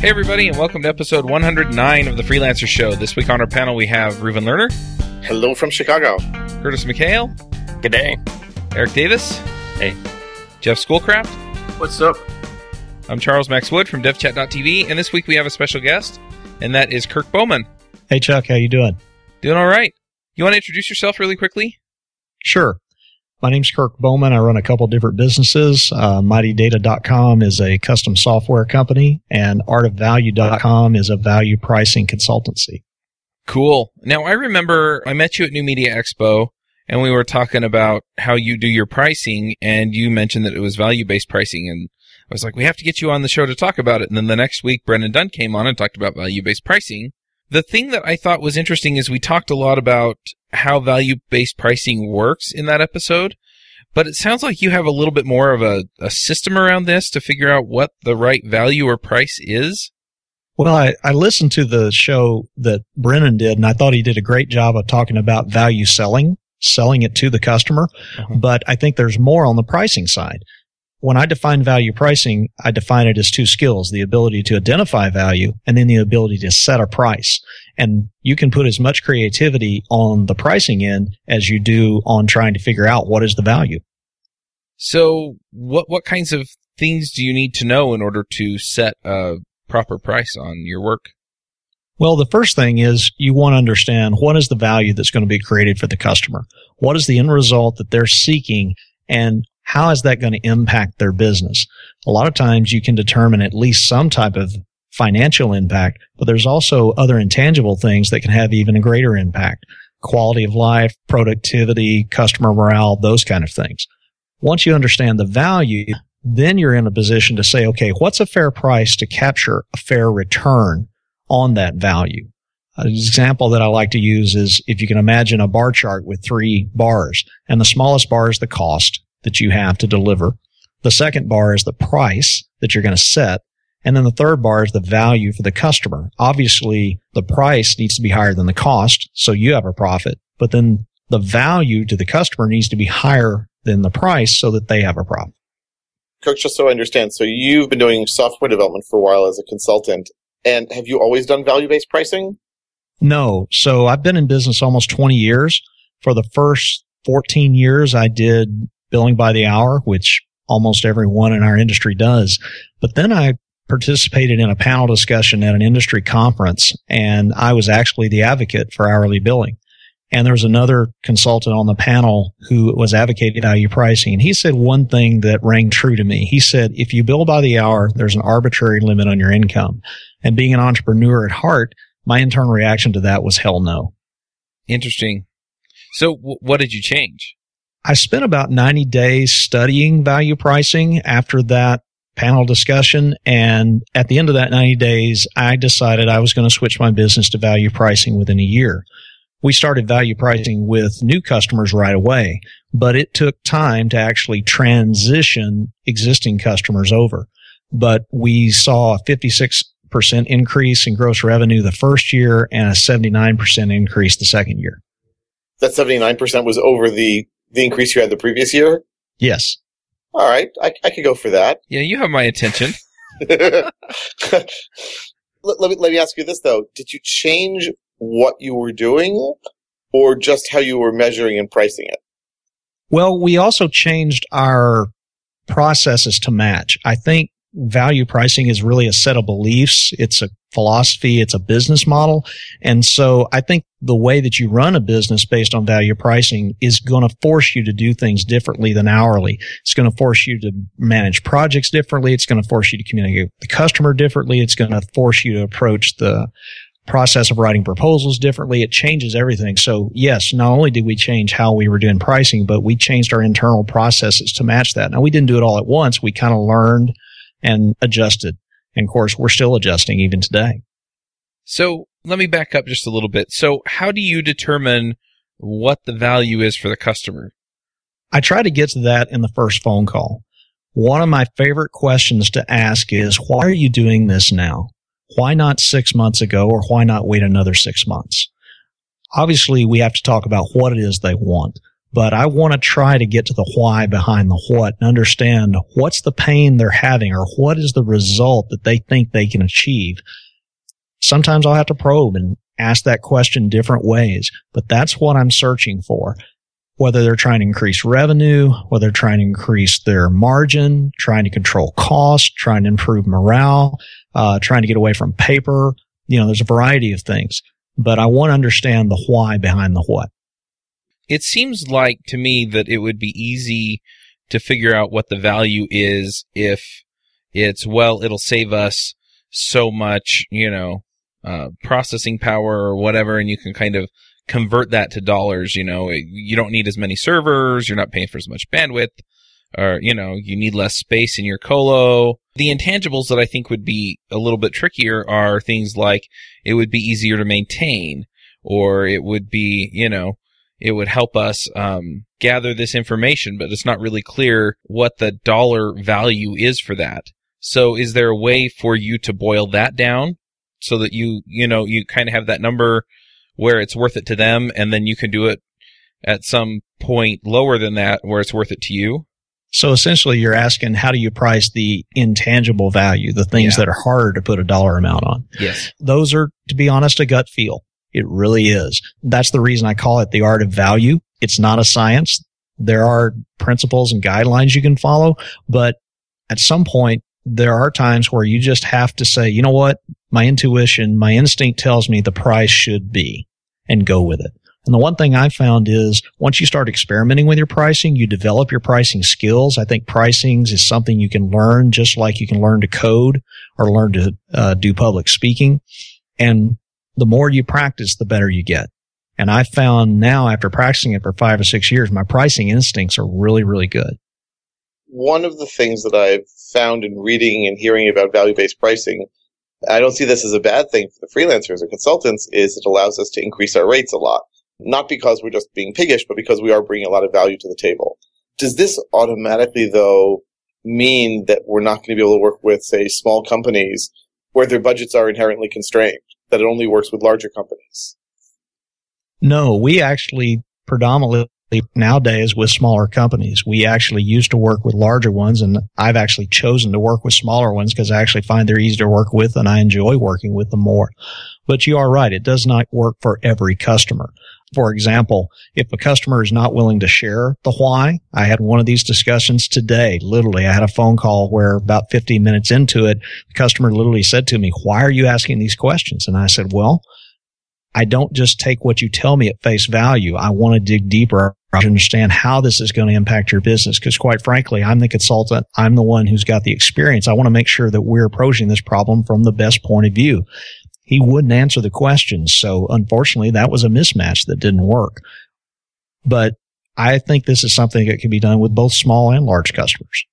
Hey, everybody, and welcome to episode 109 of the Freelancer Show. This week on our panel, we have Reuven Lerner, Hello from Chicago. Curtis McHale, Good day. Eric Davis, Hey. Jeff Schoolcraft. What's up? I'm Charles Max Wood from DevChat.tv, and this week we have a special guest, and that is Kirk Bowman. Hey Chuck, how you doing? Doing all right. You want to introduce yourself really quickly? Sure. My name's Kirk Bowman. I run a couple different businesses. Uh, MightyData.com is a custom software company, and ArtofValue.com is a value pricing consultancy. Cool. Now, I remember I met you at New Media Expo, and we were talking about how you do your pricing, and you mentioned that it was value based pricing. And I was like, we have to get you on the show to talk about it. And then the next week, Brennan Dunn came on and talked about value based pricing. The thing that I thought was interesting is we talked a lot about how value based pricing works in that episode. But it sounds like you have a little bit more of a, a system around this to figure out what the right value or price is. Well, I, I listened to the show that Brennan did, and I thought he did a great job of talking about value selling, selling it to the customer. Uh-huh. But I think there's more on the pricing side. When I define value pricing, I define it as two skills, the ability to identify value and then the ability to set a price. And you can put as much creativity on the pricing end as you do on trying to figure out what is the value. So, what what kinds of things do you need to know in order to set a proper price on your work? Well, the first thing is you want to understand what is the value that's going to be created for the customer? What is the end result that they're seeking and how is that going to impact their business? A lot of times you can determine at least some type of financial impact, but there's also other intangible things that can have even a greater impact. Quality of life, productivity, customer morale, those kind of things. Once you understand the value, then you're in a position to say, okay, what's a fair price to capture a fair return on that value? An example that I like to use is if you can imagine a bar chart with three bars and the smallest bar is the cost that you have to deliver. The second bar is the price that you're going to set. And then the third bar is the value for the customer. Obviously, the price needs to be higher than the cost. So you have a profit, but then the value to the customer needs to be higher than the price so that they have a profit. Kirk, just so I understand, so you've been doing software development for a while as a consultant, and have you always done value-based pricing? No. So I've been in business almost 20 years. For the first 14 years, I did billing by the hour, which almost everyone in our industry does. But then I participated in a panel discussion at an industry conference and I was actually the advocate for hourly billing. And there was another consultant on the panel who was advocating value pricing. And he said one thing that rang true to me. He said, if you bill by the hour, there's an arbitrary limit on your income. And being an entrepreneur at heart, my internal reaction to that was hell no. Interesting. So, w- what did you change? I spent about 90 days studying value pricing after that panel discussion. And at the end of that 90 days, I decided I was going to switch my business to value pricing within a year. We started value pricing with new customers right away, but it took time to actually transition existing customers over. But we saw a 56% increase in gross revenue the first year and a 79% increase the second year. That 79% was over the, the increase you had the previous year? Yes. All right, I, I could go for that. Yeah, you have my attention. let, let me, let me ask you this though. Did you change what you were doing or just how you were measuring and pricing it? Well, we also changed our processes to match. I think value pricing is really a set of beliefs. It's a philosophy. It's a business model. And so I think the way that you run a business based on value pricing is going to force you to do things differently than hourly. It's going to force you to manage projects differently. It's going to force you to communicate with the customer differently. It's going to force you to approach the process of writing proposals differently. It changes everything. So yes, not only did we change how we were doing pricing, but we changed our internal processes to match that. Now we didn't do it all at once. We kind of learned and adjusted. And of course, we're still adjusting even today. So, let me back up just a little bit. So, how do you determine what the value is for the customer? I try to get to that in the first phone call. One of my favorite questions to ask is, why are you doing this now? Why not six months ago or why not wait another six months? Obviously, we have to talk about what it is they want. But I want to try to get to the why behind the what and understand what's the pain they're having or what is the result that they think they can achieve. Sometimes I'll have to probe and ask that question different ways, but that's what I'm searching for. Whether they're trying to increase revenue, whether they're trying to increase their margin, trying to control cost, trying to improve morale, uh, trying to get away from paper. You know, there's a variety of things, but I want to understand the why behind the what. It seems like to me that it would be easy to figure out what the value is if it's, well, it'll save us so much, you know, uh, processing power or whatever, and you can kind of convert that to dollars. You know, you don't need as many servers, you're not paying for as much bandwidth, or, you know, you need less space in your colo. The intangibles that I think would be a little bit trickier are things like it would be easier to maintain, or it would be, you know, it would help us um, gather this information, but it's not really clear what the dollar value is for that. So is there a way for you to boil that down so that you, you know, you kind of have that number where it's worth it to them and then you can do it at some point lower than that where it's worth it to you? So essentially you're asking how do you price the intangible value, the things yeah. that are harder to put a dollar amount on? Yes. Those are, to be honest, a gut feel. It really is. That's the reason I call it the art of value. It's not a science. There are principles and guidelines you can follow, but at some point there are times where you just have to say, you know what? My intuition, my instinct tells me the price should be and go with it. And the one thing I found is once you start experimenting with your pricing, you develop your pricing skills. I think pricing is something you can learn just like you can learn to code or learn to uh, do public speaking. And the more you practice, the better you get. And I found now after practicing it for five or six years, my pricing instincts are really, really good. One of the things that I've found in reading and hearing about value based pricing, I don't see this as a bad thing for the freelancers or consultants, is it allows us to increase our rates a lot. Not because we're just being piggish, but because we are bringing a lot of value to the table. Does this automatically, though, mean that we're not going to be able to work with, say, small companies where their budgets are inherently constrained? That it only works with larger companies? No, we actually predominantly nowadays with smaller companies. We actually used to work with larger ones and I've actually chosen to work with smaller ones because I actually find they're easier to work with and I enjoy working with them more. But you are right. It does not work for every customer. For example, if a customer is not willing to share the why, I had one of these discussions today. Literally, I had a phone call where about 15 minutes into it, the customer literally said to me, why are you asking these questions? And I said, well, I don't just take what you tell me at face value. I want to dig deeper to understand how this is going to impact your business. Because quite frankly, I'm the consultant. I'm the one who's got the experience. I want to make sure that we're approaching this problem from the best point of view. He wouldn't answer the questions. So unfortunately, that was a mismatch that didn't work. But I think this is something that can be done with both small and large customers.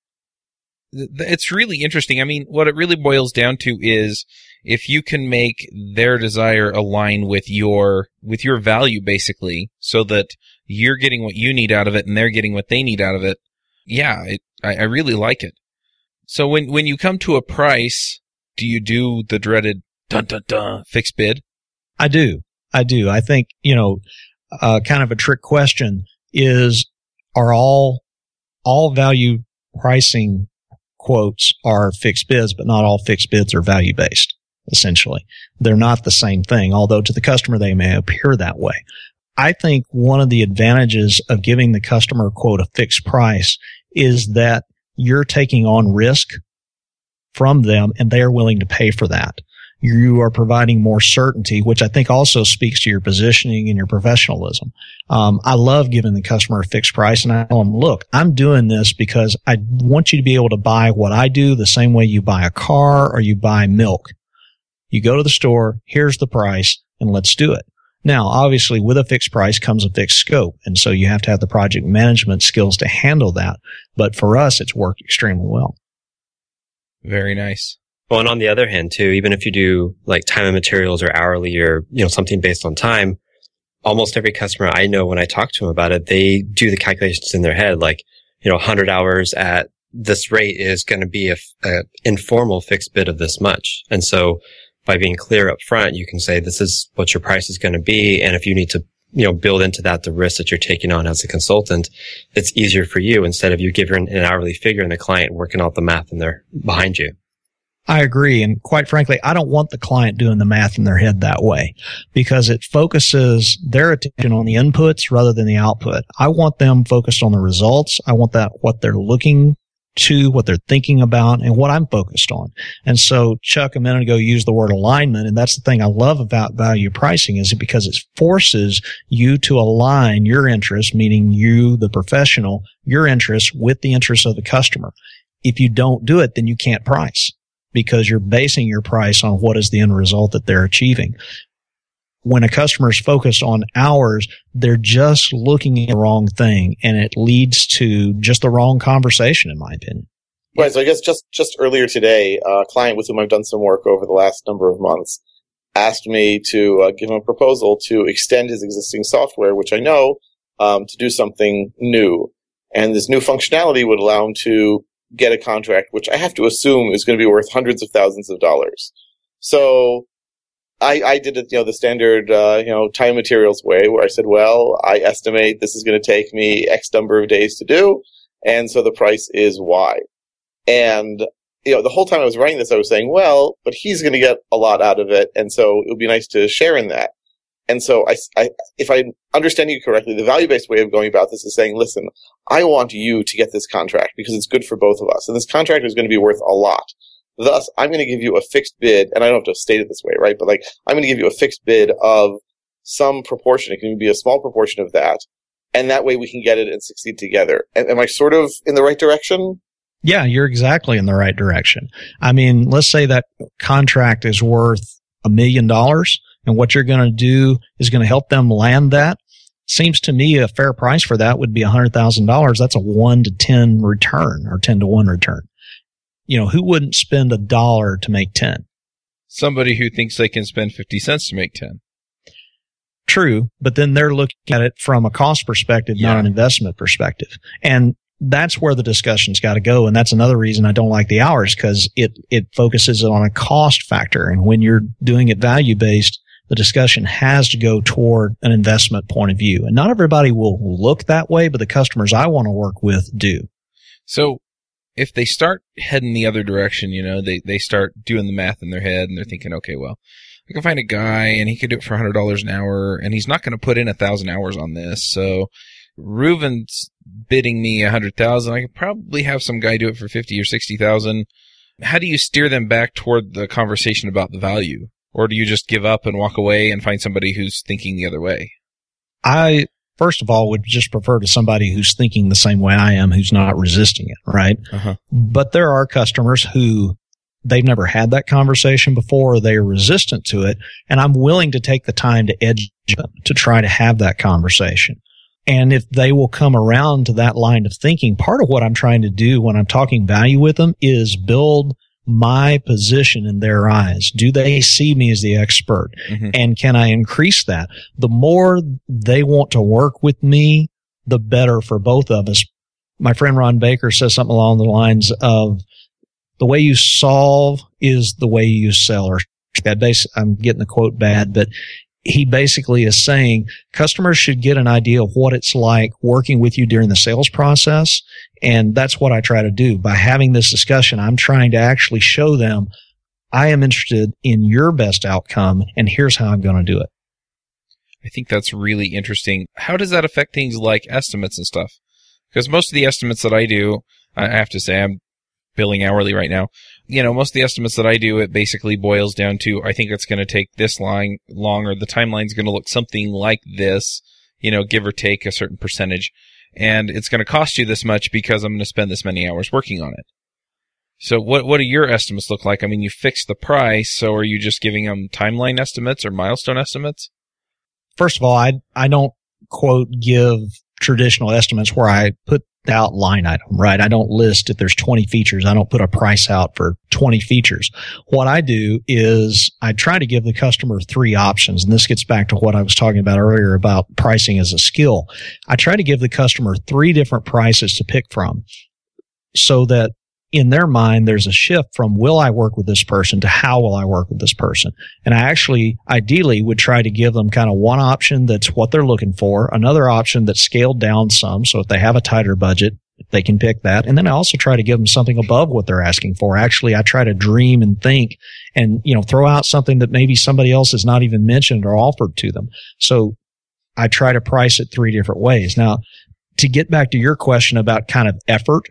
It's really interesting. I mean, what it really boils down to is if you can make their desire align with your with your value basically so that you're getting what you need out of it and they're getting what they need out of it yeah it, I, I really like it so when when you come to a price do you do the dreaded dun dun dun fixed bid i do i do i think you know uh, kind of a trick question is are all all value pricing quotes are fixed bids but not all fixed bids are value based essentially. They're not the same thing, although to the customer they may appear that way. I think one of the advantages of giving the customer quote a fixed price is that you're taking on risk from them and they are willing to pay for that. You are providing more certainty, which I think also speaks to your positioning and your professionalism. Um, I love giving the customer a fixed price and I tell them, look, I'm doing this because I want you to be able to buy what I do the same way you buy a car or you buy milk. You go to the store, here's the price, and let's do it. Now, obviously, with a fixed price comes a fixed scope. And so you have to have the project management skills to handle that. But for us, it's worked extremely well. Very nice. Well, and on the other hand, too, even if you do like time and materials or hourly or, you know, something based on time, almost every customer I know when I talk to them about it, they do the calculations in their head, like, you know, 100 hours at this rate is going to be a, a informal fixed bid of this much. And so by being clear up front, you can say this is what your price is going to be. And if you need to you know, build into that the risk that you're taking on as a consultant, it's easier for you instead of you giving an hourly figure and the client working out the math and they're behind you. I agree. And quite frankly, I don't want the client doing the math in their head that way because it focuses their attention on the inputs rather than the output. I want them focused on the results. I want that what they're looking to, what they're thinking about, and what I'm focused on. And so Chuck a minute ago used the word alignment. And that's the thing I love about value pricing is because it forces you to align your interests, meaning you, the professional, your interests with the interests of the customer. If you don't do it, then you can't price because you're basing your price on what is the end result that they're achieving. When a customer is focused on hours, they're just looking at the wrong thing and it leads to just the wrong conversation, in my opinion. Right. So I guess just, just earlier today, a client with whom I've done some work over the last number of months asked me to uh, give him a proposal to extend his existing software, which I know, um, to do something new. And this new functionality would allow him to get a contract, which I have to assume is going to be worth hundreds of thousands of dollars. So I, I did it, you know, the standard, uh, you know, time materials way where I said, well, I estimate this is going to take me X number of days to do. And so the price is Y. And, you know, the whole time I was writing this, I was saying, well, but he's going to get a lot out of it. And so it would be nice to share in that. And so I, I, if I understand you correctly, the value-based way of going about this is saying, listen, I want you to get this contract because it's good for both of us. And this contract is going to be worth a lot. Thus, I'm going to give you a fixed bid, and I don't have to state it this way, right? But like, I'm going to give you a fixed bid of some proportion. It can be a small proportion of that. And that way we can get it and succeed together. Am I sort of in the right direction? Yeah, you're exactly in the right direction. I mean, let's say that contract is worth a million dollars and what you're going to do is going to help them land that. Seems to me a fair price for that would be $100,000. That's a 1 to 10 return or 10 to 1 return. You know, who wouldn't spend a dollar to make 10? Somebody who thinks they can spend 50 cents to make 10. True, but then they're looking at it from a cost perspective, yeah. not an investment perspective. And that's where the discussion's got to go. And that's another reason I don't like the hours because it, it focuses on a cost factor. And when you're doing it value based, the discussion has to go toward an investment point of view. And not everybody will look that way, but the customers I want to work with do. So if they start heading the other direction, you know, they, they start doing the math in their head and they're thinking, okay, well, I can find a guy and he could do it for $100 an hour and he's not going to put in a thousand hours on this. So Reuven's bidding me a hundred thousand. I could probably have some guy do it for 50 or 60,000. How do you steer them back toward the conversation about the value? Or do you just give up and walk away and find somebody who's thinking the other way? I, first of all, would just prefer to somebody who's thinking the same way I am, who's not resisting it, right? Uh-huh. But there are customers who they've never had that conversation before they're resistant to it. And I'm willing to take the time to edge them to try to have that conversation. And if they will come around to that line of thinking, part of what I'm trying to do when I'm talking value with them is build my position in their eyes? Do they see me as the expert? Mm-hmm. And can I increase that? The more they want to work with me, the better for both of us. My friend Ron Baker says something along the lines of the way you solve is the way you sell or I'm getting the quote bad, but he basically is saying customers should get an idea of what it's like working with you during the sales process. And that's what I try to do by having this discussion. I'm trying to actually show them I am interested in your best outcome and here's how I'm going to do it. I think that's really interesting. How does that affect things like estimates and stuff? Because most of the estimates that I do, I have to say I'm billing hourly right now. You know, most of the estimates that I do, it basically boils down to, I think it's going to take this long or the timeline's going to look something like this, you know, give or take a certain percentage. And it's going to cost you this much because I'm going to spend this many hours working on it. So what, what do your estimates look like? I mean, you fixed the price. So are you just giving them timeline estimates or milestone estimates? First of all, I, I don't quote give traditional estimates where I put out line item, right? I don't list if there's 20 features. I don't put a price out for 20 features. What I do is I try to give the customer three options. And this gets back to what I was talking about earlier about pricing as a skill. I try to give the customer three different prices to pick from so that in their mind, there's a shift from will I work with this person to how will I work with this person? And I actually ideally would try to give them kind of one option that's what they're looking for, another option that's scaled down some. So if they have a tighter budget, they can pick that. And then I also try to give them something above what they're asking for. Actually, I try to dream and think and, you know, throw out something that maybe somebody else has not even mentioned or offered to them. So I try to price it three different ways. Now, to get back to your question about kind of effort,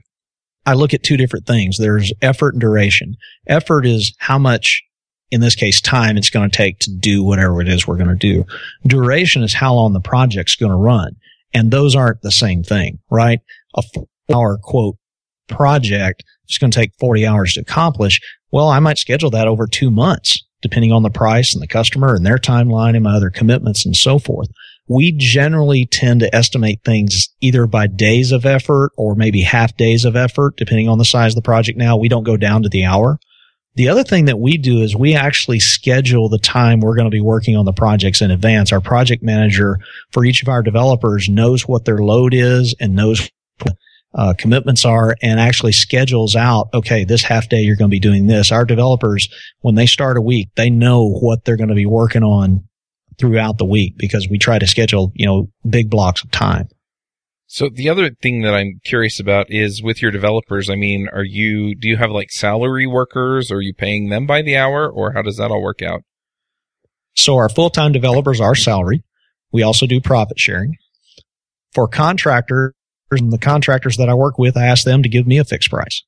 I look at two different things. There's effort and duration. Effort is how much, in this case, time it's going to take to do whatever it is we're going to do. Duration is how long the project's going to run. And those aren't the same thing, right? A four hour quote project is going to take 40 hours to accomplish. Well, I might schedule that over two months, depending on the price and the customer and their timeline and my other commitments and so forth we generally tend to estimate things either by days of effort or maybe half days of effort, depending on the size of the project. Now we don't go down to the hour. The other thing that we do is we actually schedule the time we're going to be working on the projects in advance. Our project manager for each of our developers knows what their load is and knows uh, commitments are and actually schedules out, okay, this half day you're going to be doing this. Our developers, when they start a week, they know what they're going to be working on throughout the week because we try to schedule, you know, big blocks of time. So the other thing that I'm curious about is with your developers, I mean, are you, do you have like salary workers? Or are you paying them by the hour or how does that all work out? So our full-time developers are salary. We also do profit sharing. For contractors and the contractors that I work with, I ask them to give me a fixed price.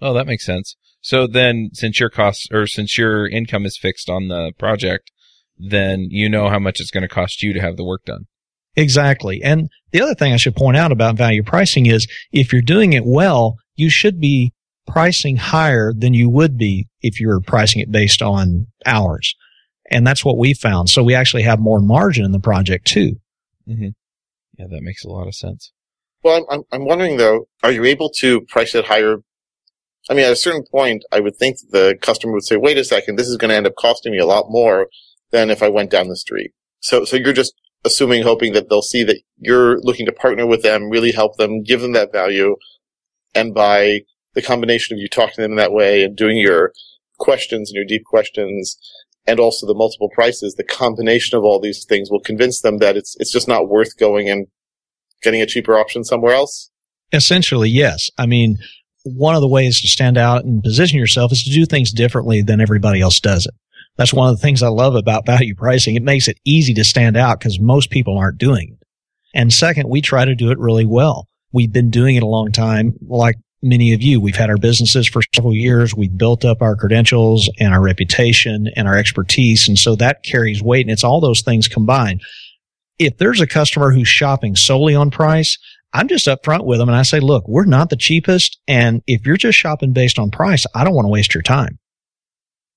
Oh, that makes sense. So then since your costs or since your income is fixed on the project, then you know how much it's going to cost you to have the work done. Exactly. And the other thing I should point out about value pricing is if you're doing it well, you should be pricing higher than you would be if you were pricing it based on hours. And that's what we found. So we actually have more margin in the project too. Mm-hmm. Yeah, that makes a lot of sense. Well, I'm, I'm wondering though, are you able to price it higher? I mean, at a certain point, I would think the customer would say, wait a second, this is going to end up costing me a lot more than if I went down the street. So, so you're just assuming, hoping that they'll see that you're looking to partner with them, really help them, give them that value. And by the combination of you talking to them in that way and doing your questions and your deep questions and also the multiple prices, the combination of all these things will convince them that it's, it's just not worth going and getting a cheaper option somewhere else. Essentially, yes. I mean, one of the ways to stand out and position yourself is to do things differently than everybody else does it. That's one of the things I love about value pricing. It makes it easy to stand out because most people aren't doing it. And second, we try to do it really well. We've been doing it a long time. Like many of you, we've had our businesses for several years. We've built up our credentials and our reputation and our expertise. And so that carries weight and it's all those things combined. If there's a customer who's shopping solely on price, I'm just upfront with them and I say, look, we're not the cheapest. And if you're just shopping based on price, I don't want to waste your time.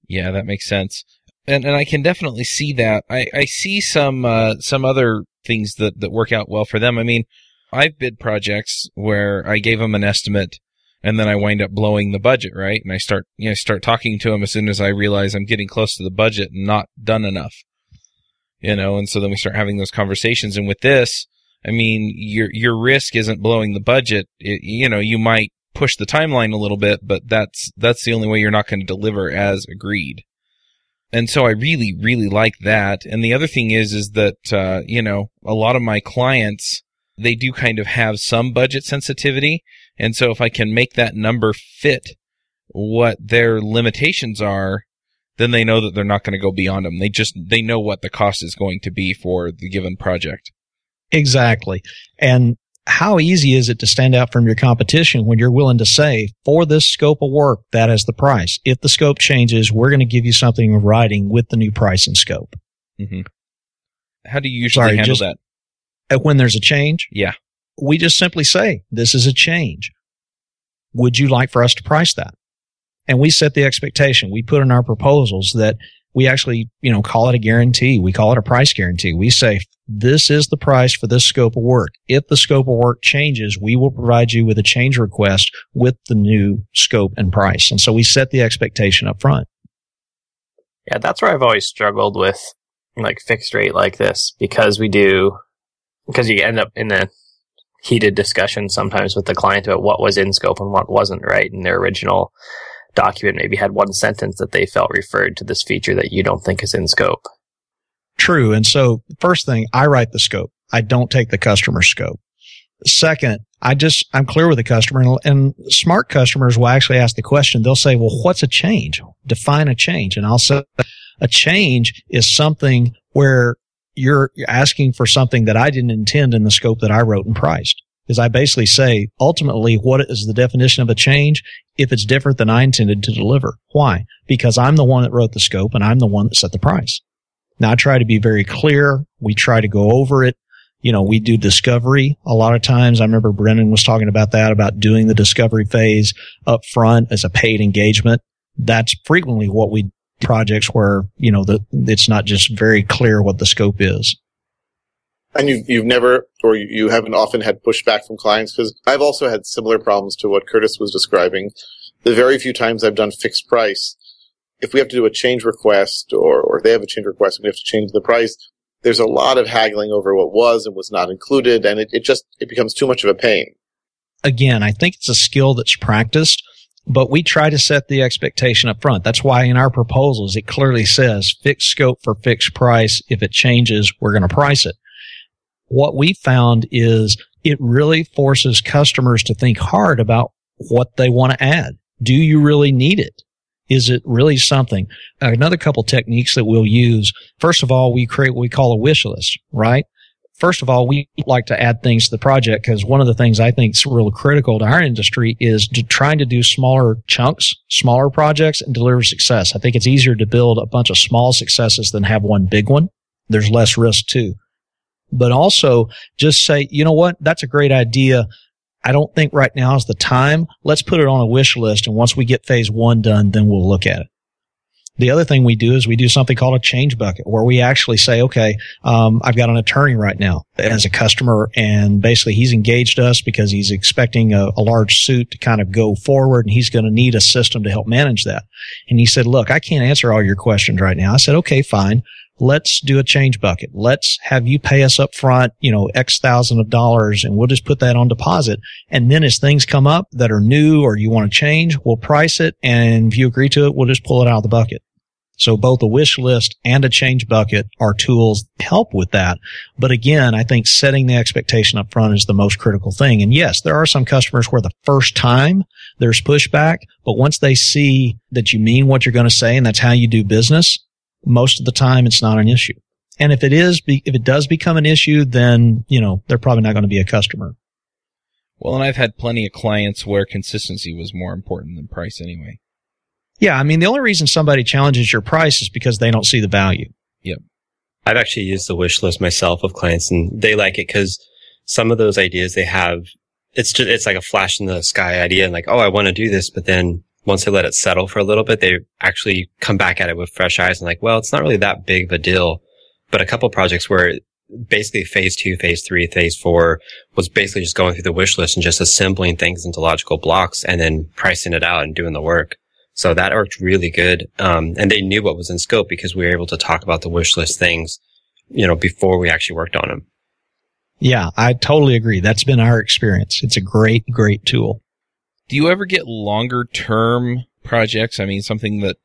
Yeah, that makes sense. And and I can definitely see that. I, I see some uh, some other things that, that work out well for them. I mean, I've bid projects where I gave them an estimate and then I wind up blowing the budget, right? And I start, you know, start talking to them as soon as I realize I'm getting close to the budget and not done enough, you know, and so then we start having those conversations. And with this, I mean, your, your risk isn't blowing the budget. It, you know, you might push the timeline a little bit, but that's, that's the only way you're not going to deliver as agreed. And so I really, really like that. And the other thing is, is that, uh, you know, a lot of my clients, they do kind of have some budget sensitivity. And so if I can make that number fit what their limitations are, then they know that they're not going to go beyond them. They just, they know what the cost is going to be for the given project. Exactly. And how easy is it to stand out from your competition when you're willing to say, for this scope of work, that is the price. If the scope changes, we're going to give you something in writing with the new price and scope. Mm-hmm. How do you usually Sorry, handle just, that? When there's a change? Yeah. We just simply say, this is a change. Would you like for us to price that? And we set the expectation. We put in our proposals that we actually, you know, call it a guarantee. We call it a price guarantee. We say this is the price for this scope of work. If the scope of work changes, we will provide you with a change request with the new scope and price. And so we set the expectation up front. Yeah, that's where I've always struggled with like fixed rate like this because we do, because you end up in the heated discussion sometimes with the client about what was in scope and what wasn't, right? in their original document maybe had one sentence that they felt referred to this feature that you don't think is in scope. True. And so first thing, I write the scope. I don't take the customer scope. Second, I just, I'm clear with the customer and, and, smart customers will actually ask the question. They'll say, well, what's a change? Define a change. And I'll say a change is something where you're asking for something that I didn't intend in the scope that I wrote and priced. Is I basically say, ultimately, what is the definition of a change if it's different than I intended to deliver? Why? Because I'm the one that wrote the scope and I'm the one that set the price. Now I try to be very clear. We try to go over it. You know, we do discovery a lot of times. I remember Brennan was talking about that, about doing the discovery phase up front as a paid engagement. That's frequently what we projects where, you know, the, it's not just very clear what the scope is. And you've, you've never, or you haven't often had pushback from clients because I've also had similar problems to what Curtis was describing. The very few times I've done fixed price, if we have to do a change request or, or they have a change request and we have to change the price, there's a lot of haggling over what was and was not included. And it, it just, it becomes too much of a pain. Again, I think it's a skill that's practiced but we try to set the expectation up front. That's why in our proposals, it clearly says fixed scope for fixed price. If it changes, we're going to price it. What we found is it really forces customers to think hard about what they want to add. Do you really need it? Is it really something? Uh, another couple techniques that we'll use. First of all, we create what we call a wish list, right? First of all, we like to add things to the project because one of the things I think is real critical to our industry is to trying to do smaller chunks, smaller projects and deliver success. I think it's easier to build a bunch of small successes than have one big one. There's less risk too. But also just say, you know what? That's a great idea. I don't think right now is the time. Let's put it on a wish list. And once we get phase one done, then we'll look at it. The other thing we do is we do something called a change bucket where we actually say, okay, um, I've got an attorney right now as a customer and basically he's engaged us because he's expecting a, a large suit to kind of go forward and he's going to need a system to help manage that. And he said, look, I can't answer all your questions right now. I said, okay, fine let's do a change bucket. Let's have you pay us up front, you know, X thousand of dollars and we'll just put that on deposit. And then as things come up that are new or you want to change, we'll price it. And if you agree to it, we'll just pull it out of the bucket. So both a wish list and a change bucket are tools to help with that. But again, I think setting the expectation up front is the most critical thing. And yes, there are some customers where the first time there's pushback, but once they see that you mean what you're going to say and that's how you do business, most of the time it's not an issue. And if it is, if it does become an issue, then, you know, they're probably not going to be a customer. Well, and I've had plenty of clients where consistency was more important than price anyway. Yeah, I mean, the only reason somebody challenges your price is because they don't see the value. Yep. I've actually used the wish list myself of clients and they like it because some of those ideas they have, it's just, it's like a flash in the sky idea and like, oh, I want to do this. But then once they let it settle for a little bit, they actually come back at it with fresh eyes and like, well, it's not really that big of a deal. But a couple projects where basically phase two, phase three, phase four was basically just going through the wish list and just assembling things into logical blocks and then pricing it out and doing the work. So that worked really good. Um, and they knew what was in scope because we were able to talk about the wish list things, you know, before we actually worked on them. Yeah, I totally agree. That's been our experience. It's a great, great tool. Do you ever get longer term projects? I mean, something that,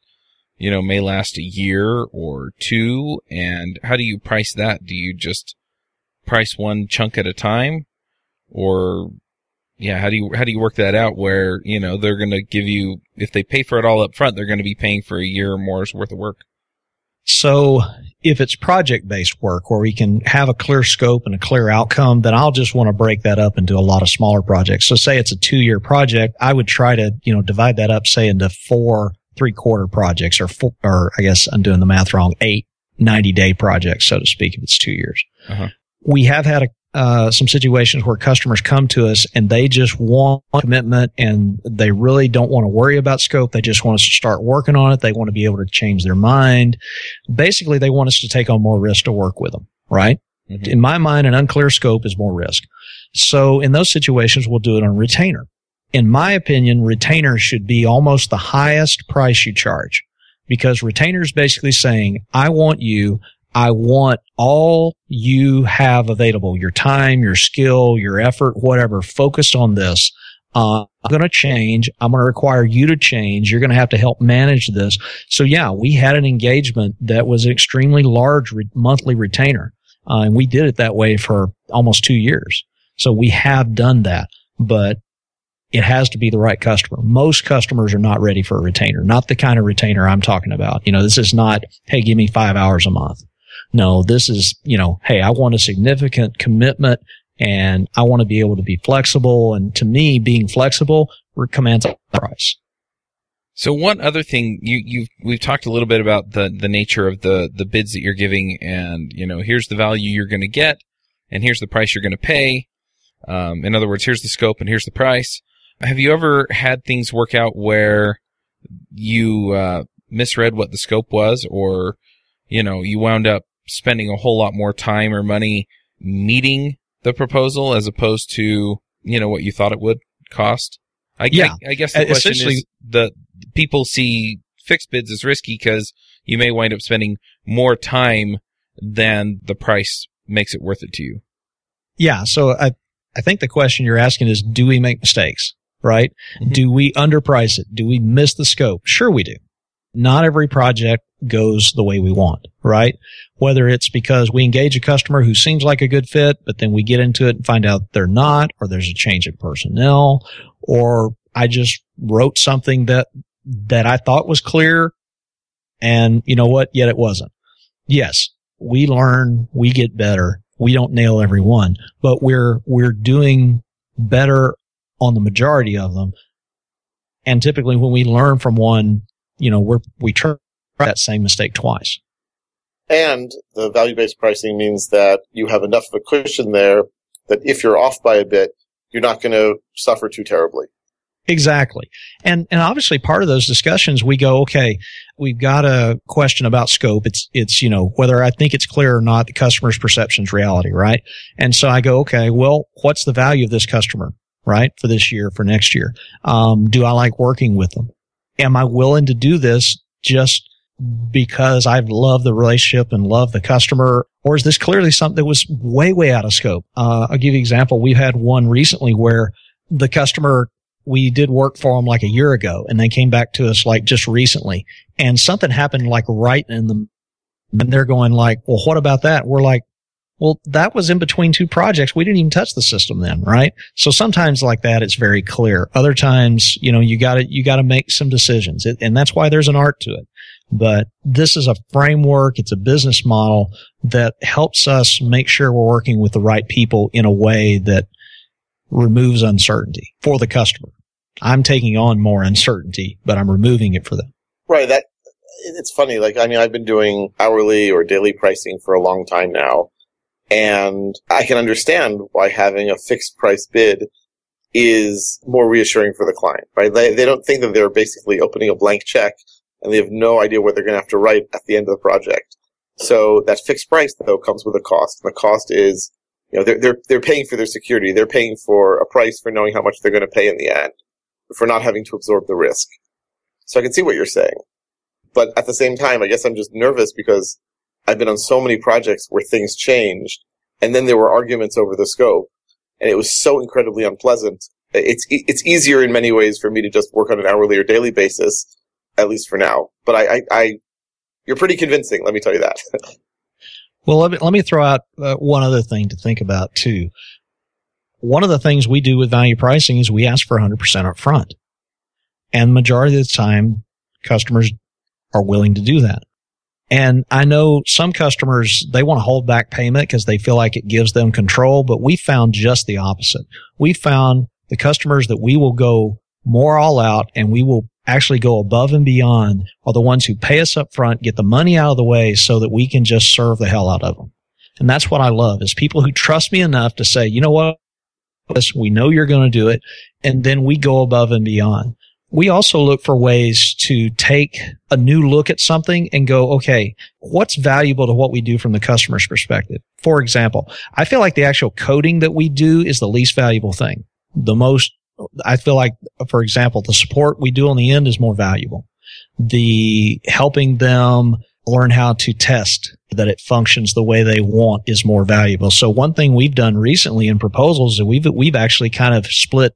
you know, may last a year or two. And how do you price that? Do you just price one chunk at a time or yeah, how do you how do you work that out where, you know, they're going to give you if they pay for it all up front, they're going to be paying for a year or more's worth of work? So if it's project based work where we can have a clear scope and a clear outcome, then I'll just want to break that up into a lot of smaller projects. So say it's a two year project, I would try to, you know, divide that up, say into four three quarter projects or four, or I guess I'm doing the math wrong, eight 90 day projects, so to speak, if it's two years. Uh-huh. We have had a uh, some situations where customers come to us and they just want commitment and they really don't want to worry about scope. They just want us to start working on it. They want to be able to change their mind. Basically, they want us to take on more risk to work with them, right? Mm-hmm. In my mind, an unclear scope is more risk. So in those situations, we'll do it on retainer. In my opinion, retainer should be almost the highest price you charge because retainer is basically saying, I want you I want all you have available, your time, your skill, your effort, whatever, focused on this. Uh, I'm going to change. I'm going to require you to change. You're going to have to help manage this. So yeah, we had an engagement that was an extremely large re- monthly retainer. Uh, and we did it that way for almost two years. So we have done that, but it has to be the right customer. Most customers are not ready for a retainer, not the kind of retainer I'm talking about. You know, this is not, Hey, give me five hours a month. No, this is, you know, Hey, I want a significant commitment and I want to be able to be flexible. And to me, being flexible commands a price. So one other thing you you we've talked a little bit about the the nature of the the bids that you're giving, and you know here's the value you're going to get, and here's the price you're going to pay. Um, in other words, here's the scope and here's the price. Have you ever had things work out where you uh, misread what the scope was, or you know you wound up spending a whole lot more time or money meeting the proposal as opposed to you know what you thought it would cost? I, Yeah. I, I guess the question Essentially- is the people see fixed bids as risky because you may wind up spending more time than the price makes it worth it to you. Yeah. So I, I think the question you're asking is, do we make mistakes? Right? Mhm. Do we underprice it? Do we miss the scope? Sure we do. Not every project goes the way we want, right? Whether it's because we engage a customer who seems like a good fit, but then we get into it and find out they're not, or there's a change in personnel, or I just wrote something that, that I thought was clear and you know what? Yet it wasn't. Yes, we learn, we get better. We don't nail every one, but we're, we're doing better on the majority of them. And typically when we learn from one, you know, we're, we try that same mistake twice. And the value-based pricing means that you have enough of a cushion there that if you're off by a bit, you're not going to suffer too terribly. Exactly. And, and obviously part of those discussions, we go, okay, we've got a question about scope. It's, it's, you know, whether I think it's clear or not, the customer's perception's reality, right? And so I go, okay, well, what's the value of this customer, right? For this year, for next year? Um, do I like working with them? Am I willing to do this just because I love the relationship and love the customer? Or is this clearly something that was way, way out of scope? Uh, I'll give you an example. We've had one recently where the customer we did work for them like a year ago and they came back to us like just recently and something happened like right in the and they're going like well what about that we're like well that was in between two projects we didn't even touch the system then right so sometimes like that it's very clear other times you know you got to you got to make some decisions it, and that's why there's an art to it but this is a framework it's a business model that helps us make sure we're working with the right people in a way that removes uncertainty for the customer. I'm taking on more uncertainty, but I'm removing it for them. Right. That it's funny. Like, I mean, I've been doing hourly or daily pricing for a long time now, and I can understand why having a fixed price bid is more reassuring for the client, right? They, they don't think that they're basically opening a blank check and they have no idea what they're going to have to write at the end of the project. So that fixed price though comes with a cost. And the cost is, you know, they're, they're, they're paying for their security. They're paying for a price for knowing how much they're going to pay in the end for not having to absorb the risk. So I can see what you're saying. But at the same time, I guess I'm just nervous because I've been on so many projects where things changed and then there were arguments over the scope and it was so incredibly unpleasant. It's, it's easier in many ways for me to just work on an hourly or daily basis, at least for now. But I, I, I you're pretty convincing. Let me tell you that. Well, let me, let me throw out uh, one other thing to think about too. One of the things we do with value pricing is we ask for 100% up front. And majority of the time, customers are willing to do that. And I know some customers, they want to hold back payment because they feel like it gives them control, but we found just the opposite. We found the customers that we will go more all out and we will actually go above and beyond are the ones who pay us up front, get the money out of the way so that we can just serve the hell out of them. And that's what I love is people who trust me enough to say, you know what? We know you're going to do it. And then we go above and beyond. We also look for ways to take a new look at something and go, okay, what's valuable to what we do from the customer's perspective? For example, I feel like the actual coding that we do is the least valuable thing. The most I feel like, for example, the support we do on the end is more valuable. The helping them learn how to test that it functions the way they want is more valuable. So one thing we've done recently in proposals is we've, we've actually kind of split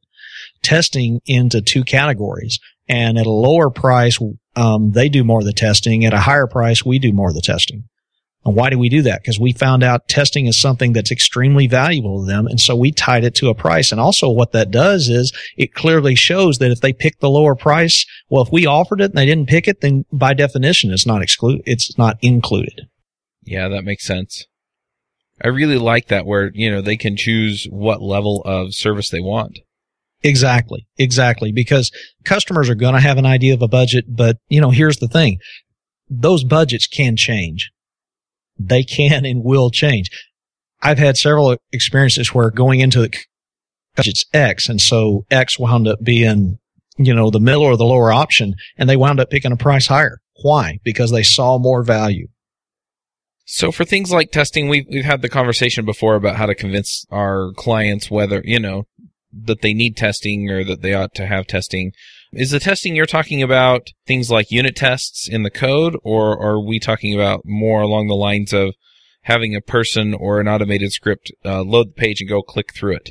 testing into two categories. And at a lower price, um, they do more of the testing. At a higher price, we do more of the testing. And why do we do that? Because we found out testing is something that's extremely valuable to them. And so we tied it to a price. And also what that does is it clearly shows that if they pick the lower price, well, if we offered it and they didn't pick it, then by definition, it's not excluded. It's not included. Yeah, that makes sense. I really like that where, you know, they can choose what level of service they want. Exactly. Exactly. Because customers are going to have an idea of a budget, but you know, here's the thing. Those budgets can change. They can and will change. I've had several experiences where going into the budget's X and so X wound up being, you know, the middle or the lower option and they wound up picking a price higher. Why? Because they saw more value. So for things like testing, we've, we've had the conversation before about how to convince our clients whether, you know, that they need testing or that they ought to have testing. Is the testing you're talking about things like unit tests in the code, or are we talking about more along the lines of having a person or an automated script uh, load the page and go click through it?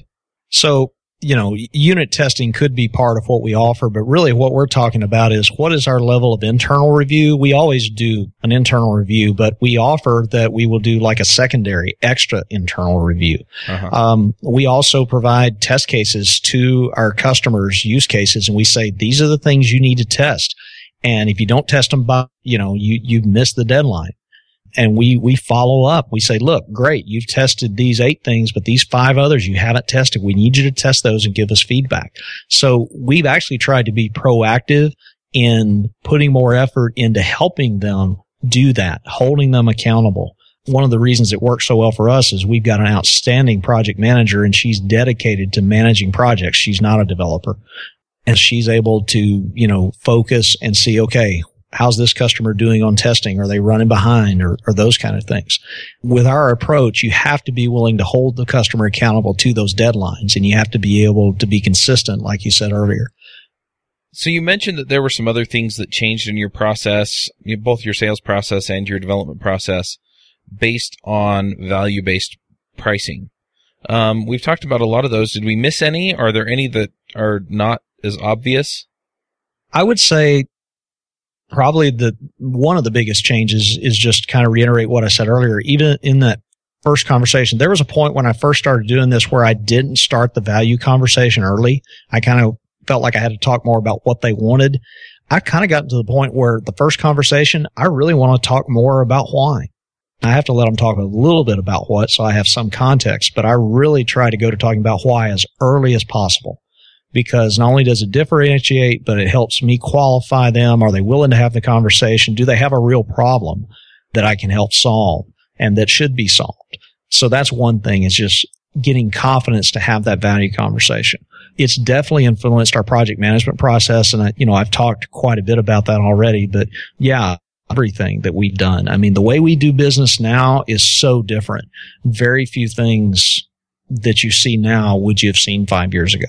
So you know, unit testing could be part of what we offer, but really what we're talking about is what is our level of internal review? We always do an internal review, but we offer that we will do like a secondary extra internal review. Uh-huh. Um, we also provide test cases to our customers, use cases, and we say, these are the things you need to test. And if you don't test them by, you know, you, you've missed the deadline and we we follow up. We say, look, great, you've tested these eight things, but these five others you haven't tested. We need you to test those and give us feedback. So we've actually tried to be proactive in putting more effort into helping them do that, holding them accountable. One of the reasons it works so well for us is we've got an outstanding project manager and she's dedicated to managing projects. She's not a developer and she's able to, you know, focus and see, okay, how's this customer doing on testing? Are they running behind or, or those kind of things? With our approach, you have to be willing to hold the customer accountable to those deadlines and you have to be able to be consistent, like you said earlier. So you mentioned that there were some other things that changed in your process, both your sales process and your development process based on value based pricing. Um, we've talked about a lot of those. Did we miss any? Are there any that are not as obvious? I would say probably the one of the biggest changes is just kind of reiterate what I said earlier. Even in that first conversation, there was a point when I first started doing this where I didn't start the value conversation early. I kind of felt like I had to talk more about what they wanted. I kind of got to the point where the first conversation, I really want to talk more about why. I have to let them talk a little bit about what so I have some context, but I really try to go to talking about why as early as possible because not only does it differentiate, but it helps me qualify them. Are they willing to have the conversation? Do they have a real problem that I can help solve and that should be solved? So that's one thing is just getting confidence to have that value conversation. It's definitely influenced our project management process. And I, you know, I've talked quite a bit about that already, but yeah, everything that we've done. I mean, the way we do business now is so different. Very few things that you see now would you have seen five years ago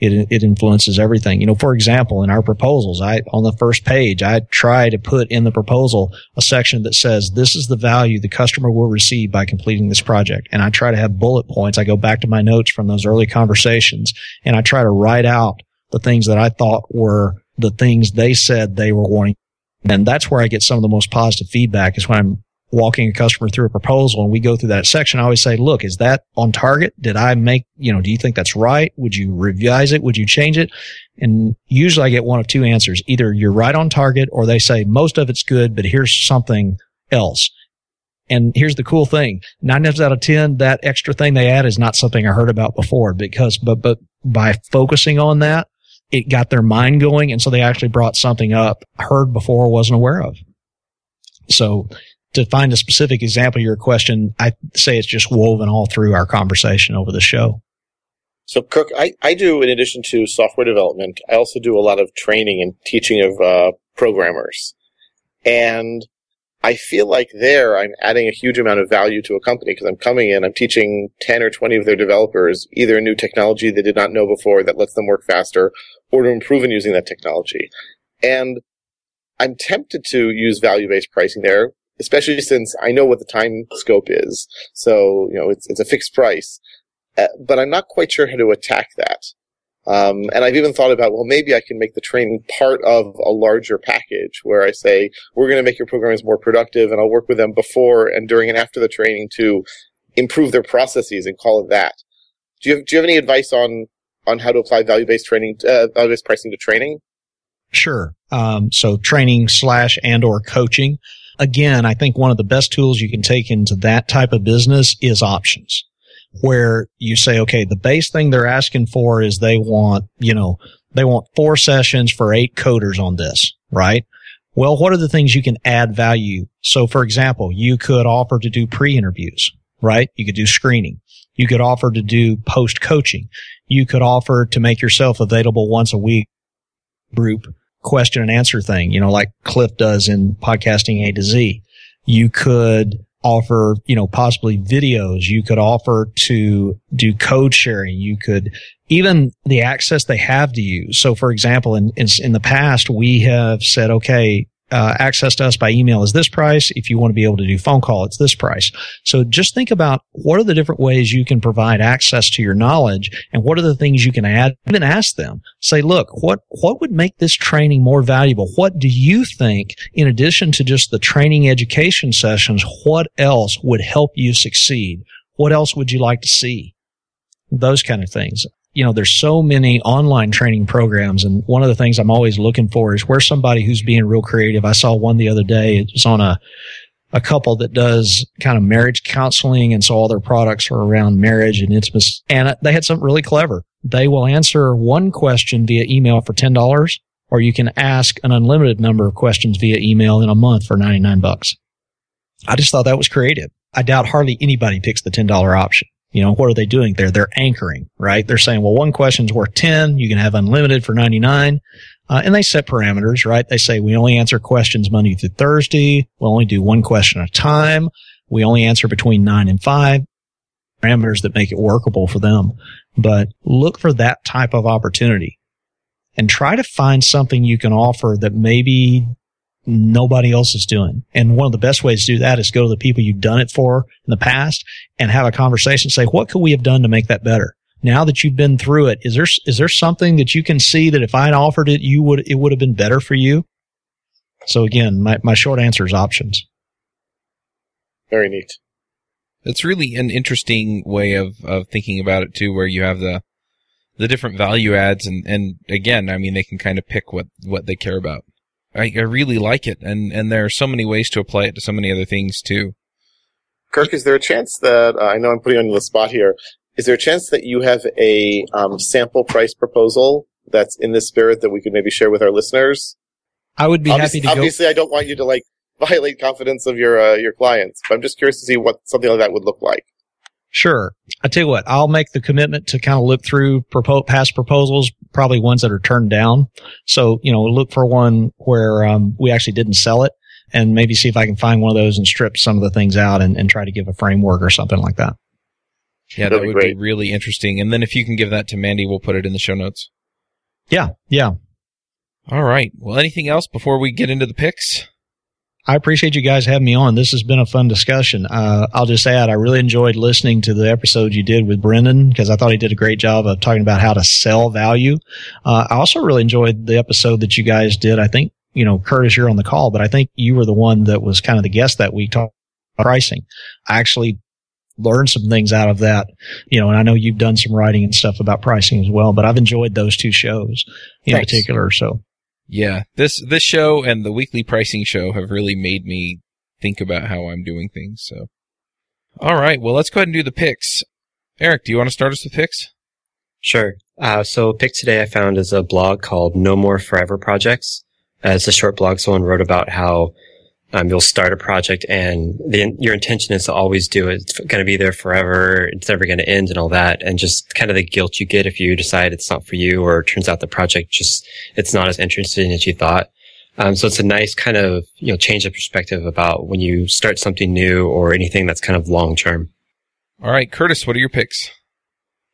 it, it influences everything. You know, for example, in our proposals, I, on the first page, I try to put in the proposal a section that says, this is the value the customer will receive by completing this project. And I try to have bullet points. I go back to my notes from those early conversations and I try to write out the things that I thought were the things they said they were wanting. And that's where I get some of the most positive feedback is when I'm walking a customer through a proposal and we go through that section, I always say, look, is that on target? Did I make, you know, do you think that's right? Would you revise it? Would you change it? And usually I get one of two answers. Either you're right on target or they say most of it's good, but here's something else. And here's the cool thing. Nine times out of 10, that extra thing they add is not something I heard about before because, but, but by focusing on that, it got their mind going. And so they actually brought something up heard before wasn't aware of. So to find a specific example of your question, I say it's just woven all through our conversation over the show. So, Kirk, I, I do, in addition to software development, I also do a lot of training and teaching of uh, programmers. And I feel like there I'm adding a huge amount of value to a company because I'm coming in, I'm teaching 10 or 20 of their developers either a new technology they did not know before that lets them work faster or to improve in using that technology. And I'm tempted to use value-based pricing there, especially since I know what the time scope is. So, you know, it's, it's a fixed price. Uh, but I'm not quite sure how to attack that. Um, and I've even thought about, well, maybe I can make the training part of a larger package where I say, we're going to make your programmers more productive and I'll work with them before and during and after the training to improve their processes and call it that. Do you have, do you have any advice on, on how to apply value-based training, uh, value-based pricing to training? Sure. Um, so training slash and or coaching. Again, I think one of the best tools you can take into that type of business is options where you say, okay, the base thing they're asking for is they want, you know, they want four sessions for eight coders on this, right? Well, what are the things you can add value? So for example, you could offer to do pre-interviews, right? You could do screening. You could offer to do post coaching. You could offer to make yourself available once a week group question and answer thing, you know, like Cliff does in podcasting A to Z. You could offer, you know, possibly videos. You could offer to do code sharing. You could even the access they have to you. So for example, in, in, in the past, we have said, okay, uh, access to us by email is this price. If you want to be able to do phone call, it's this price. So just think about what are the different ways you can provide access to your knowledge and what are the things you can add. Even ask them, say, look, what, what would make this training more valuable? What do you think, in addition to just the training education sessions, what else would help you succeed? What else would you like to see? Those kind of things you know, there's so many online training programs. And one of the things I'm always looking for is where somebody who's being real creative. I saw one the other day. It was on a, a couple that does kind of marriage counseling. And so all their products are around marriage and intimacy. And they had something really clever. They will answer one question via email for $10 or you can ask an unlimited number of questions via email in a month for 99 bucks. I just thought that was creative. I doubt hardly anybody picks the $10 option. You know, what are they doing there? They're anchoring, right? They're saying, well, one question's worth 10. You can have unlimited for 99. Uh, and they set parameters, right? They say we only answer questions Monday through Thursday. We'll only do one question at a time. We only answer between nine and five parameters that make it workable for them. But look for that type of opportunity and try to find something you can offer that maybe nobody else is doing. And one of the best ways to do that is go to the people you've done it for in the past and have a conversation. Say, what could we have done to make that better? Now that you've been through it, is there, is there something that you can see that if I'd offered it, you would, it would have been better for you? So again, my, my short answer is options. Very neat. It's really an interesting way of, of thinking about it too, where you have the, the different value adds and, and again, I mean, they can kind of pick what, what they care about. I, I really like it, and and there are so many ways to apply it to so many other things too. Kirk, is there a chance that uh, I know I'm putting you on the spot here? Is there a chance that you have a um, sample price proposal that's in this spirit that we could maybe share with our listeners? I would be obviously, happy to. Obviously, go- I don't want you to like violate confidence of your uh, your clients, but I'm just curious to see what something like that would look like. Sure. I tell you what, I'll make the commitment to kind of look through propo- past proposals, probably ones that are turned down. So, you know, look for one where um, we actually didn't sell it and maybe see if I can find one of those and strip some of the things out and, and try to give a framework or something like that. Yeah, that would be really interesting. And then if you can give that to Mandy, we'll put it in the show notes. Yeah, yeah. All right. Well, anything else before we get into the picks? I appreciate you guys having me on. This has been a fun discussion. Uh, I'll just add, I really enjoyed listening to the episode you did with Brennan because I thought he did a great job of talking about how to sell value. Uh, I also really enjoyed the episode that you guys did. I think, you know, Curtis, you're on the call, but I think you were the one that was kind of the guest that week talking about pricing. I actually learned some things out of that, you know, and I know you've done some writing and stuff about pricing as well, but I've enjoyed those two shows in Thanks. particular. So yeah, this this show and the weekly pricing show have really made me think about how I'm doing things. So, all right, well, let's go ahead and do the picks. Eric, do you want to start us with picks? Sure. Uh, so, pick today I found is a blog called No More Forever Projects. Uh, it's a short blog. Someone wrote about how um, you'll start a project and the, your intention is to always do it. It's going to be there forever. It's never going to end and all that. And just kind of the guilt you get if you decide it's not for you or it turns out the project just, it's not as interesting as you thought. Um, so it's a nice kind of, you know, change of perspective about when you start something new or anything that's kind of long term. All right, Curtis, what are your picks?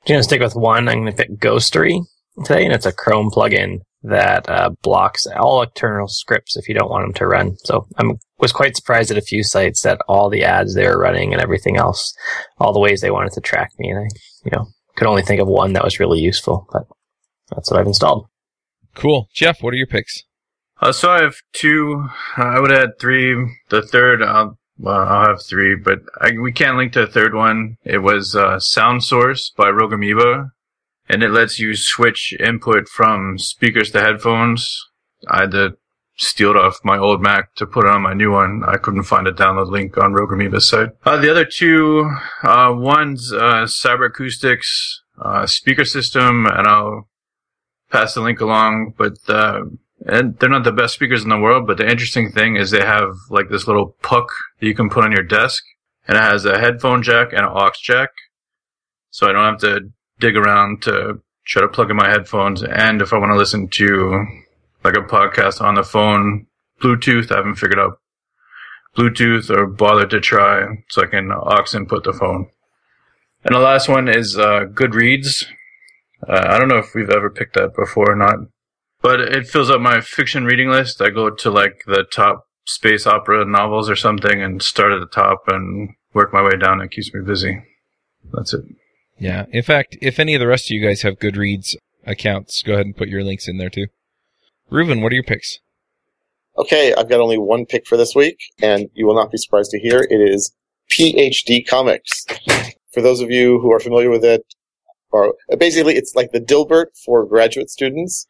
I'm going to stick with one. I'm going to pick Ghostery today, and it's a Chrome plugin that uh, blocks all external scripts if you don't want them to run. So I was quite surprised at a few sites that all the ads they were running and everything else, all the ways they wanted to track me, and I, you know, could only think of one that was really useful. But that's what I've installed. Cool, Jeff. What are your picks? Uh, so I have two. Uh, I would add three. The third, I'll, well, I'll have three, but I, we can't link to the third one. It was uh, Sound Source by Rogue Amoeba, and it lets you switch input from speakers to headphones. I had to steal it off my old Mac to put it on my new one. I couldn't find a download link on Rogue Amoeba's site. Uh, the other two, uh, one's uh, Cyber Acoustics uh, speaker system, and I'll pass the link along. But uh, and they're not the best speakers in the world, but the interesting thing is they have like this little puck that you can put on your desk, and it has a headphone jack and an aux jack, so I don't have to dig around to try to plug in my headphones. And if I want to listen to like a podcast on the phone, Bluetooth, I haven't figured out Bluetooth or bothered to try, so I can aux input the phone. And the last one is uh, Goodreads. Uh, I don't know if we've ever picked that before or not, but it fills up my fiction reading list. I go to like the top space opera novels or something and start at the top and work my way down. It keeps me busy. That's it. Yeah. In fact, if any of the rest of you guys have Goodreads accounts, go ahead and put your links in there too. Reuven, what are your picks? Okay, I've got only one pick for this week, and you will not be surprised to hear it is PhD Comics. For those of you who are familiar with it, or basically it's like the Dilbert for graduate students,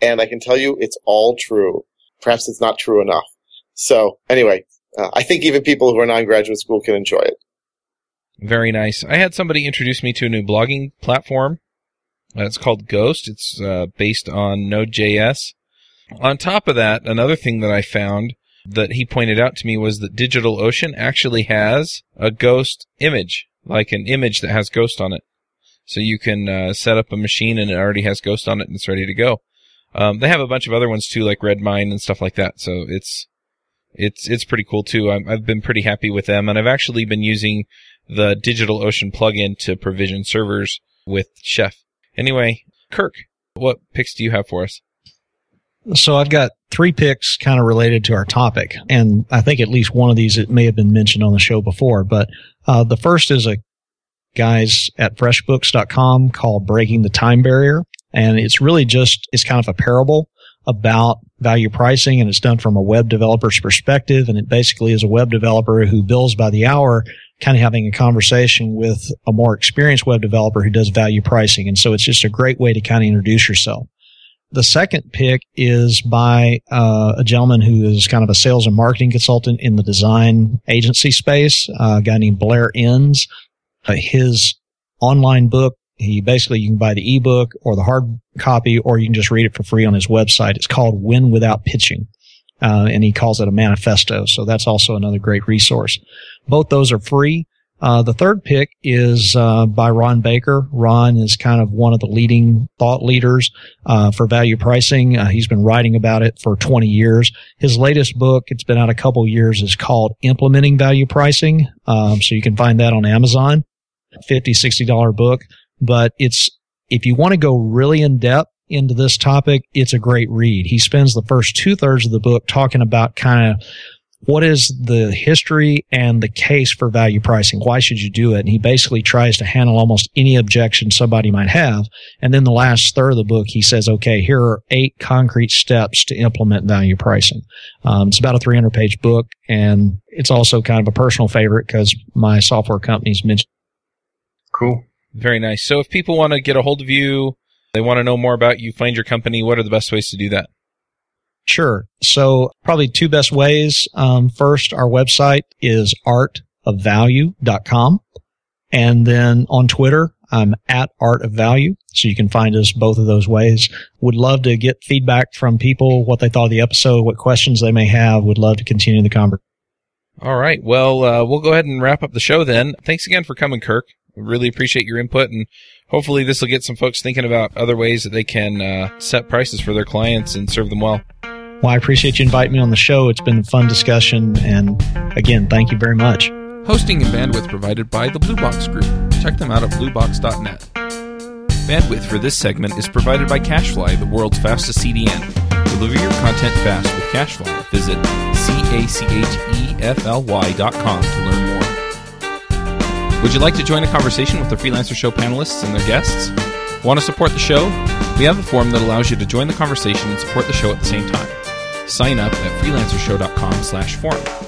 and I can tell you it's all true. Perhaps it's not true enough. So anyway, uh, I think even people who are not in graduate school can enjoy it. Very nice. I had somebody introduce me to a new blogging platform. Uh, it's called Ghost. It's uh, based on Node.js. On top of that, another thing that I found that he pointed out to me was that DigitalOcean actually has a Ghost image, like an image that has Ghost on it. So you can uh, set up a machine and it already has Ghost on it and it's ready to go. Um, they have a bunch of other ones too, like Redmine and stuff like that. So it's it's it's pretty cool too. i have been pretty happy with them, and I've actually been using the DigitalOcean plugin to provision servers with Chef. Anyway, Kirk, what picks do you have for us? So I've got three picks kind of related to our topic, and I think at least one of these it may have been mentioned on the show before. But uh, the first is a guys at FreshBooks.com called "Breaking the Time Barrier," and it's really just it's kind of a parable about value pricing, and it's done from a web developer's perspective, and it basically is a web developer who bills by the hour kind of having a conversation with a more experienced web developer who does value pricing. And so it's just a great way to kind of introduce yourself. The second pick is by uh, a gentleman who is kind of a sales and marketing consultant in the design agency space, uh, a guy named Blair Enns. Uh, his online book, he basically, you can buy the ebook or the hard copy, or you can just read it for free on his website. It's called Win Without Pitching. Uh, and he calls it a manifesto. So that's also another great resource. Both those are free. Uh, the third pick is uh, by Ron Baker. Ron is kind of one of the leading thought leaders uh, for value pricing. Uh, he's been writing about it for 20 years. His latest book, it's been out a couple years, is called Implementing Value Pricing. Um, so you can find that on Amazon. 50 $60 book. But it's, if you want to go really in depth into this topic, it's a great read. He spends the first two thirds of the book talking about kind of what is the history and the case for value pricing? Why should you do it? And he basically tries to handle almost any objection somebody might have. And then the last third of the book, he says, okay, here are eight concrete steps to implement value pricing. Um, it's about a 300 page book and it's also kind of a personal favorite because my software company's mentioned. Cool. Very nice. So if people want to get a hold of you, they want to know more about you, find your company, what are the best ways to do that? Sure. So probably two best ways. Um, first, our website is artofvalue.com. And then on Twitter, I'm at Art of Value. So you can find us both of those ways. Would love to get feedback from people, what they thought of the episode, what questions they may have. Would love to continue the conversation. All right. Well, uh, we'll go ahead and wrap up the show then. Thanks again for coming, Kirk. Really appreciate your input and hopefully this will get some folks thinking about other ways that they can uh, set prices for their clients and serve them well. Well, I appreciate you inviting me on the show. It's been a fun discussion. And again, thank you very much. Hosting and bandwidth provided by the Blue Box Group. Check them out at bluebox.net. Bandwidth for this segment is provided by CacheFly, the world's fastest CDN. Deliver your content fast with CacheFly. Visit C-A-C-H-E-F-L-Y dot com to learn more. Would you like to join a conversation with the Freelancer Show panelists and their guests? Want to support the show? We have a form that allows you to join the conversation and support the show at the same time. Sign up at freelancershow.com slash forum.